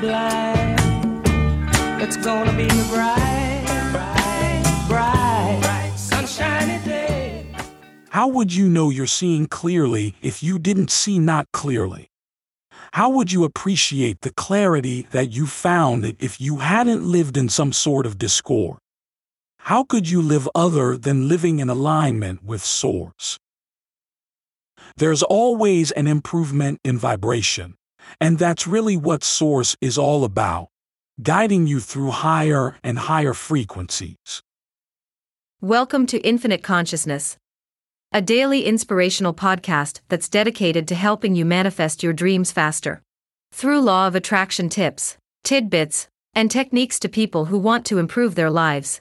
blind. It's gonna be a bright, bright, bright, sunshiny day. How would you know you're seeing clearly if you didn't see not clearly? How would you appreciate the clarity that you found if you hadn't lived in some sort of discord? How could you live other than living in alignment with Source? There's always an improvement in vibration and that's really what Source is all about, guiding you through higher and higher frequencies. Welcome to Infinite Consciousness, a daily inspirational podcast that's dedicated to helping you manifest your dreams faster. Through law of attraction tips, tidbits, and techniques to people who want to improve their lives,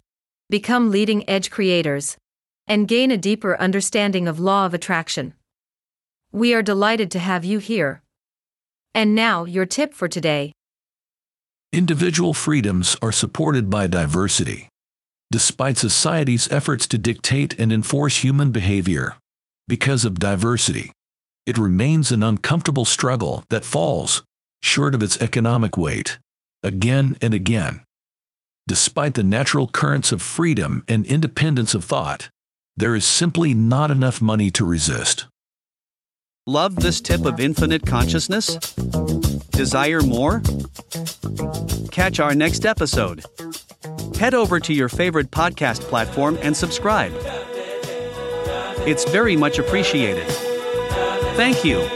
become leading edge creators, and gain a deeper understanding of law of attraction. We are delighted to have you here. And now, your tip for today. Individual freedoms are supported by diversity despite society's efforts to dictate and enforce human behavior. Because of diversity, it remains an uncomfortable struggle that falls short of its economic weight again and again. Despite the natural currents of freedom and independence of thought, there is simply not enough money to resist. Love this tip of infinite consciousness? Desire more? Catch our next episode. Head over to your favorite podcast platform and subscribe. It's very much appreciated. Thank you.